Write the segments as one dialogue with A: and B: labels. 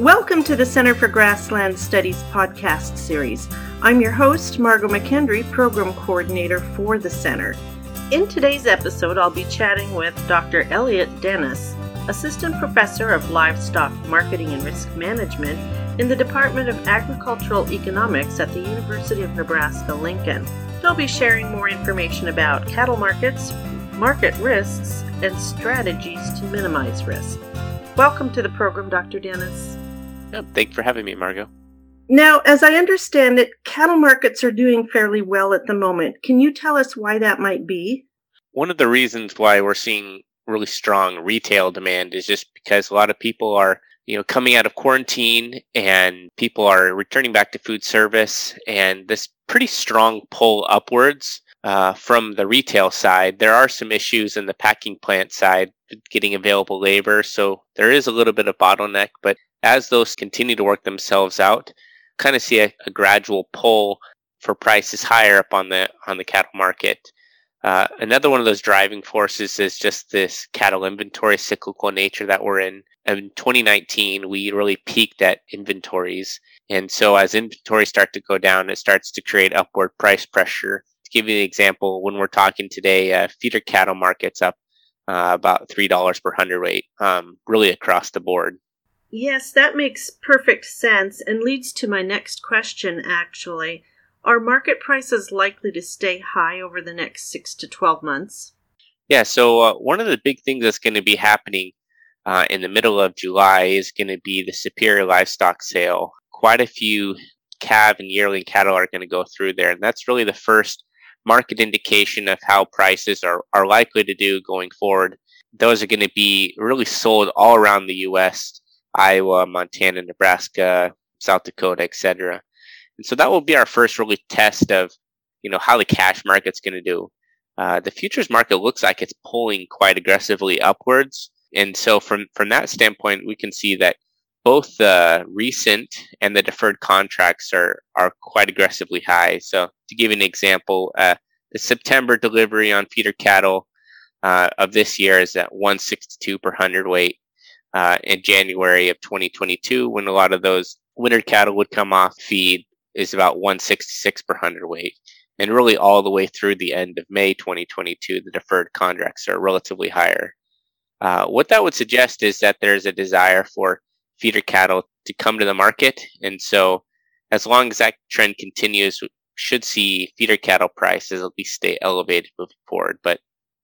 A: Welcome to the Center for Grassland Studies podcast series. I'm your host, Margot McKendry, Program Coordinator for the Center. In today's episode, I'll be chatting with Dr. Elliot Dennis, Assistant Professor of Livestock Marketing and Risk Management in the Department of Agricultural Economics at the University of Nebraska Lincoln. He'll be sharing more information about cattle markets, market risks, and strategies to minimize risk. Welcome to the program, Dr. Dennis.
B: Yeah, thanks for having me, Margot.
A: Now, as I understand it, cattle markets are doing fairly well at the moment. Can you tell us why that might be?
B: One of the reasons why we're seeing really strong retail demand is just because a lot of people are, you know, coming out of quarantine and people are returning back to food service and this pretty strong pull upwards uh, from the retail side. There are some issues in the packing plant side getting available labor, so there is a little bit of bottleneck, but as those continue to work themselves out, kind of see a, a gradual pull for prices higher up on the on the cattle market. Uh, another one of those driving forces is just this cattle inventory cyclical nature that we're in. In 2019, we really peaked at inventories. And so as inventories start to go down, it starts to create upward price pressure. To give you an example, when we're talking today, uh, feeder cattle markets up uh, about $3 per hundredweight, um, really across the board.
A: Yes, that makes perfect sense and leads to my next question, actually. Are market prices likely to stay high over the next six to 12 months?
B: Yeah, so uh, one of the big things that's going to be happening uh, in the middle of July is going to be the Superior Livestock Sale. Quite a few calf and yearling cattle are going to go through there, and that's really the first market indication of how prices are, are likely to do going forward. Those are going to be really sold all around the U.S. Iowa, Montana, Nebraska, South Dakota, etc. And so that will be our first really test of, you know, how the cash market's going to do. Uh, the futures market looks like it's pulling quite aggressively upwards, and so from from that standpoint, we can see that both the recent and the deferred contracts are are quite aggressively high. So to give you an example, uh, the September delivery on feeder cattle uh, of this year is at 162 per hundredweight uh, in January of 2022, when a lot of those winter cattle would come off feed, is about 166 per hundredweight. And really, all the way through the end of May 2022, the deferred contracts are relatively higher. Uh, what that would suggest is that there's a desire for feeder cattle to come to the market. And so, as long as that trend continues, we should see feeder cattle prices at least stay elevated moving forward. But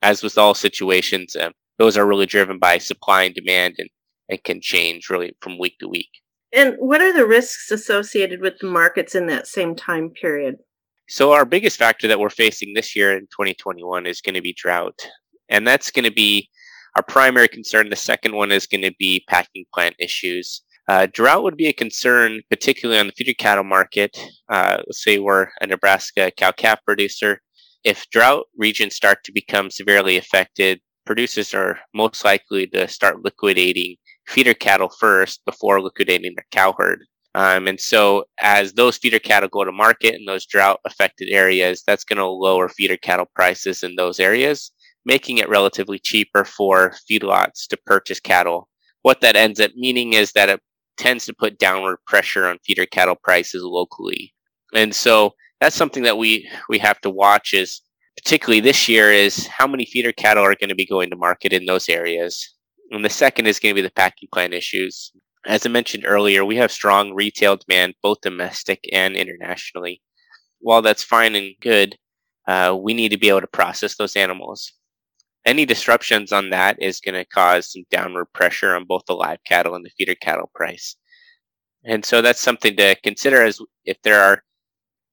B: as with all situations, um, those are really driven by supply and demand and, and can change really from week to week.
A: And what are the risks associated with the markets in that same time period?
B: So, our biggest factor that we're facing this year in 2021 is going to be drought. And that's going to be our primary concern. The second one is going to be packing plant issues. Uh, drought would be a concern, particularly on the feeder cattle market. Uh, let's say we're a Nebraska cow calf producer. If drought regions start to become severely affected, producers are most likely to start liquidating feeder cattle first before liquidating their cow herd. Um, and so, as those feeder cattle go to market in those drought affected areas, that's going to lower feeder cattle prices in those areas, making it relatively cheaper for feedlots to purchase cattle. What that ends up meaning is that it tends to put downward pressure on feeder cattle prices locally. And so, that's something that we, we have to watch is particularly this year, is how many feeder cattle are going to be going to market in those areas. And the second is going to be the packing plant issues. As I mentioned earlier, we have strong retail demand, both domestic and internationally. While that's fine and good, uh, we need to be able to process those animals. Any disruptions on that is going to cause some downward pressure on both the live cattle and the feeder cattle price. And so that's something to consider as if there are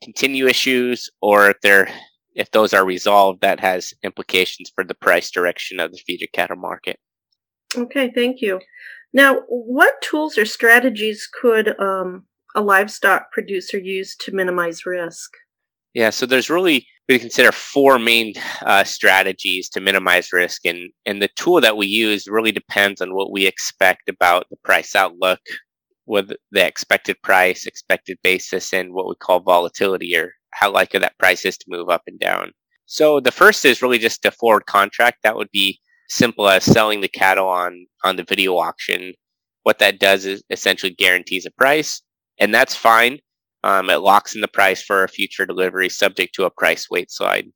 B: continue issues or if there if those are resolved, that has implications for the price direction of the feeder cattle market.
A: Okay, thank you. Now, what tools or strategies could um, a livestock producer use to minimize risk?
B: Yeah, so there's really we consider four main uh, strategies to minimize risk, and and the tool that we use really depends on what we expect about the price outlook, with the expected price, expected basis, and what we call volatility or how likely that price is to move up and down. So the first is really just a forward contract. That would be simple as selling the cattle on on the video auction what that does is essentially guarantees a price, and that's fine. Um, it locks in the price for a future delivery subject to a price weight slide.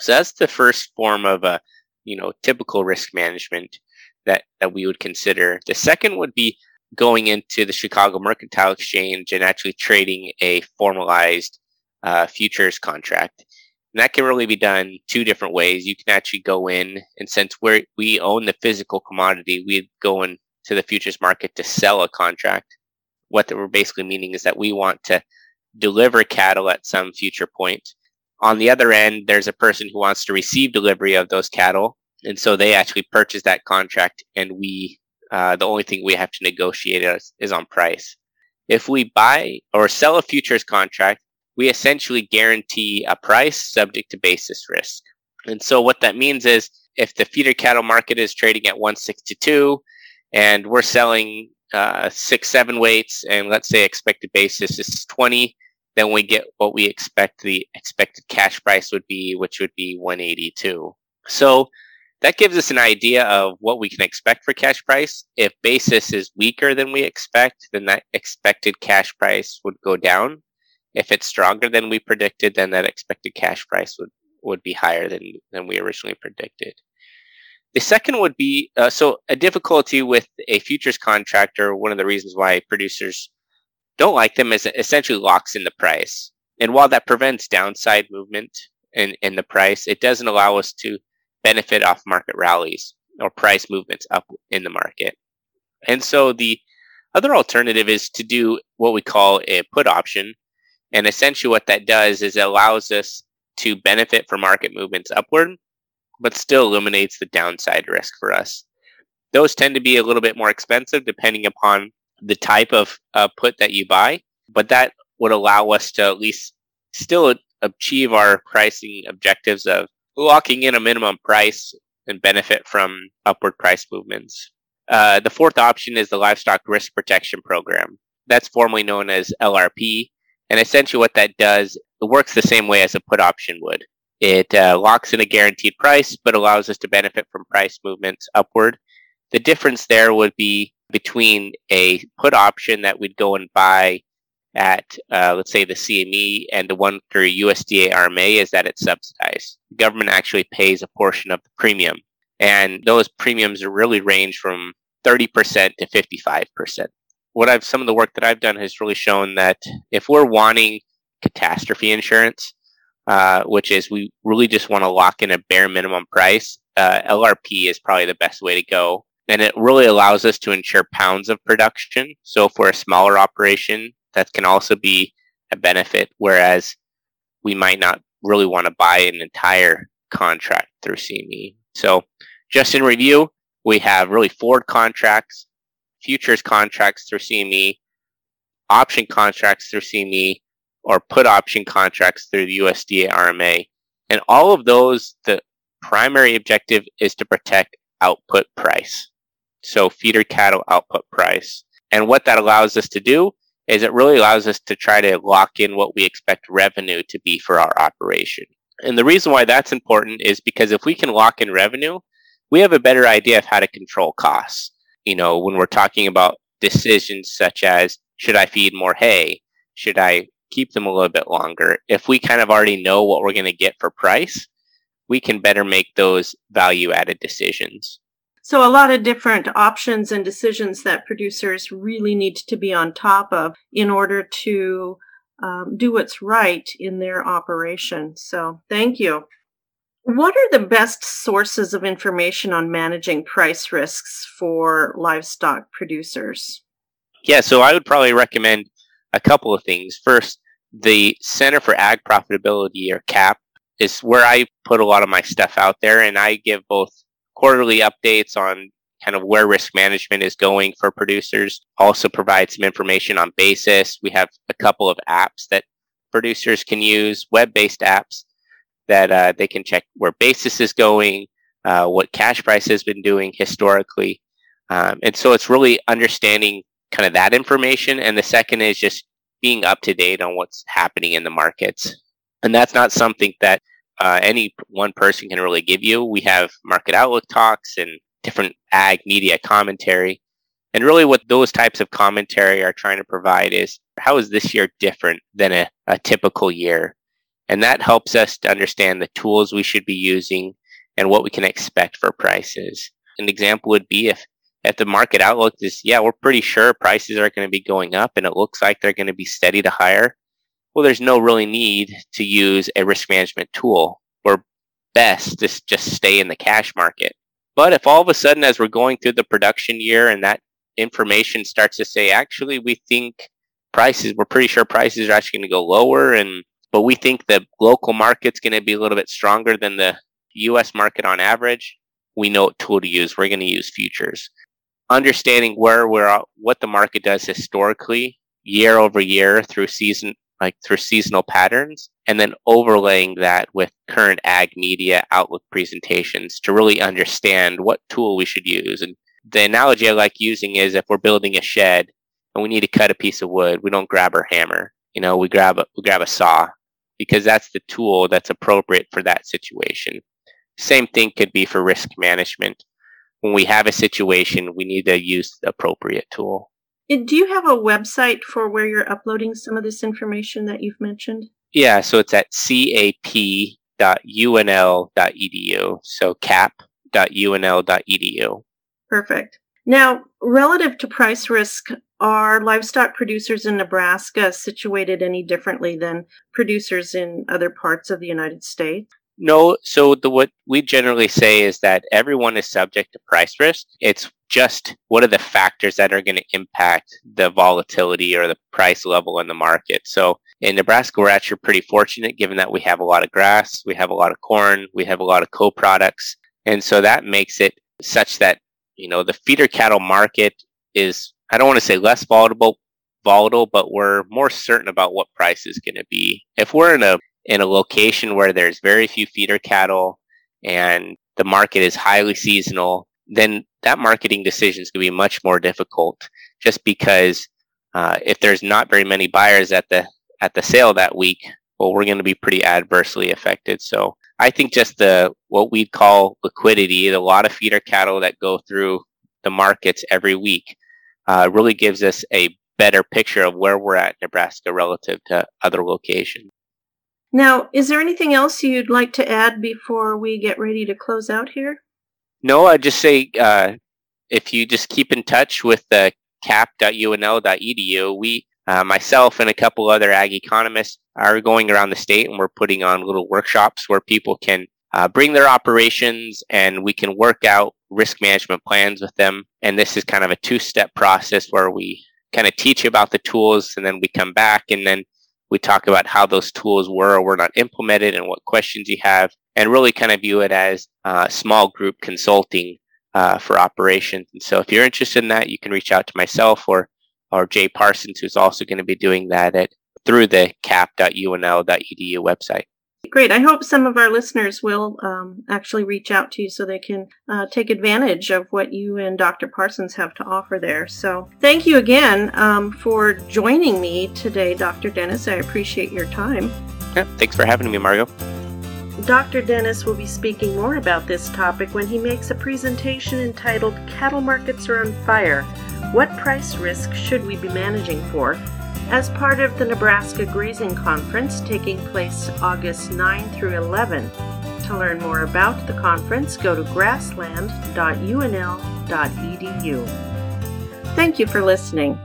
B: So that's the first form of a, you know, typical risk management that, that we would consider. The second would be going into the Chicago Mercantile Exchange and actually trading a formalized uh, futures contract. And that can really be done two different ways. You can actually go in, and since we we own the physical commodity, we go into the futures market to sell a contract what we're basically meaning is that we want to deliver cattle at some future point. On the other end, there's a person who wants to receive delivery of those cattle, and so they actually purchase that contract, and we uh, the only thing we have to negotiate is, is on price. If we buy or sell a futures contract, we essentially guarantee a price subject to basis risk. And so what that means is if the feeder cattle market is trading at 162 and we're selling uh, six, seven weights, and let's say expected basis is 20, then we get what we expect the expected cash price would be, which would be 182. So that gives us an idea of what we can expect for cash price. If basis is weaker than we expect, then that expected cash price would go down. If it's stronger than we predicted, then that expected cash price would, would be higher than, than we originally predicted. The second would be uh, so a difficulty with a futures contractor. One of the reasons why producers don't like them is it essentially locks in the price. And while that prevents downside movement in, in the price, it doesn't allow us to benefit off market rallies or price movements up in the market. And so the other alternative is to do what we call a put option. And essentially what that does is it allows us to benefit from market movements upward but still eliminates the downside risk for us. Those tend to be a little bit more expensive depending upon the type of uh, put that you buy, but that would allow us to at least still achieve our pricing objectives of locking in a minimum price and benefit from upward price movements. Uh, the fourth option is the Livestock Risk Protection Program. That's formally known as LRP. And essentially, what that does, it works the same way as a put option would. It uh, locks in a guaranteed price, but allows us to benefit from price movements upward. The difference there would be between a put option that we'd go and buy at, uh, let's say, the CME and the one through USDA RMA is that it's subsidized. The government actually pays a portion of the premium. And those premiums really range from 30% to 55%. What I've, some of the work that I've done has really shown that if we're wanting catastrophe insurance, uh, which is we really just want to lock in a bare minimum price. Uh, LRP is probably the best way to go. And it really allows us to insure pounds of production. So for a smaller operation, that can also be a benefit, whereas we might not really want to buy an entire contract through CME. So just in review, we have really forward contracts, futures contracts through CME, option contracts through CME, or put option contracts through the USDA RMA. And all of those, the primary objective is to protect output price. So feeder cattle output price. And what that allows us to do is it really allows us to try to lock in what we expect revenue to be for our operation. And the reason why that's important is because if we can lock in revenue, we have a better idea of how to control costs. You know, when we're talking about decisions such as should I feed more hay? Should I keep them a little bit longer. If we kind of already know what we're going to get for price, we can better make those value added decisions.
A: So, a lot of different options and decisions that producers really need to be on top of in order to um, do what's right in their operation. So, thank you. What are the best sources of information on managing price risks for livestock producers?
B: Yeah, so I would probably recommend a couple of things. First, the Center for Ag Profitability, or CAP, is where I put a lot of my stuff out there, and I give both quarterly updates on kind of where risk management is going for producers. Also provide some information on basis. We have a couple of apps that producers can use, web-based apps that uh, they can check where basis is going, uh, what cash price has been doing historically. Um, and so it's really understanding kind of that information. And the second is just being up to date on what's happening in the markets. And that's not something that uh, any one person can really give you. We have market outlook talks and different ag media commentary. And really what those types of commentary are trying to provide is how is this year different than a, a typical year? And that helps us to understand the tools we should be using and what we can expect for prices. An example would be if if the market outlook is, yeah, we're pretty sure prices are going to be going up and it looks like they're going to be steady to higher, well, there's no really need to use a risk management tool. We're best to just stay in the cash market. But if all of a sudden, as we're going through the production year and that information starts to say, actually, we think prices, we're pretty sure prices are actually going to go lower and but we think the local market's going to be a little bit stronger than the US market on average, we know what tool to use. We're going to use futures. Understanding where we're what the market does historically, year over year through season like through seasonal patterns, and then overlaying that with current ag media outlook presentations to really understand what tool we should use. And the analogy I like using is if we're building a shed and we need to cut a piece of wood, we don't grab our hammer. You know, we grab a we grab a saw because that's the tool that's appropriate for that situation. Same thing could be for risk management. When we have a situation, we need to use the appropriate tool.
A: Do you have a website for where you're uploading some of this information that you've mentioned?
B: Yeah, so it's at cap.unl.edu. So cap.unl.edu.
A: Perfect. Now, relative to price risk, are livestock producers in Nebraska situated any differently than producers in other parts of the United States?
B: No, so the what we generally say is that everyone is subject to price risk. It's just what are the factors that are going to impact the volatility or the price level in the market. So in Nebraska, we're actually pretty fortunate given that we have a lot of grass, we have a lot of corn, we have a lot of co-products. And so that makes it such that, you know, the feeder cattle market is, I don't want to say less volatile, volatile, but we're more certain about what price is going to be. If we're in a in a location where there's very few feeder cattle and the market is highly seasonal, then that marketing decision is going to be much more difficult just because uh, if there's not very many buyers at the at the sale that week, well, we're going to be pretty adversely affected. So I think just the what we'd call liquidity, a lot of feeder cattle that go through the markets every week, uh, really gives us a better picture of where we're at Nebraska relative to other locations.
A: Now, is there anything else you'd like to add before we get ready to close out here?
B: No, I'd just say uh, if you just keep in touch with the cap.unl.edu, we, uh, myself and a couple other ag economists are going around the state and we're putting on little workshops where people can uh, bring their operations and we can work out risk management plans with them. And this is kind of a two step process where we kind of teach about the tools and then we come back and then we talk about how those tools were or were not implemented and what questions you have, and really kind of view it as uh, small group consulting uh, for operations. And so if you're interested in that, you can reach out to myself or, or Jay Parsons, who's also going to be doing that at, through the cap.unl.edu website.
A: Great. I hope some of our listeners will um, actually reach out to you so they can uh, take advantage of what you and Dr. Parsons have to offer there. So, thank you again um, for joining me today, Dr. Dennis. I appreciate your time.
B: Yeah, thanks for having me, Margot.
A: Dr. Dennis will be speaking more about this topic when he makes a presentation entitled Cattle Markets Are on Fire. What price risk should we be managing for? As part of the Nebraska Grazing Conference taking place August 9 through 11. To learn more about the conference, go to grassland.unl.edu. Thank you for listening.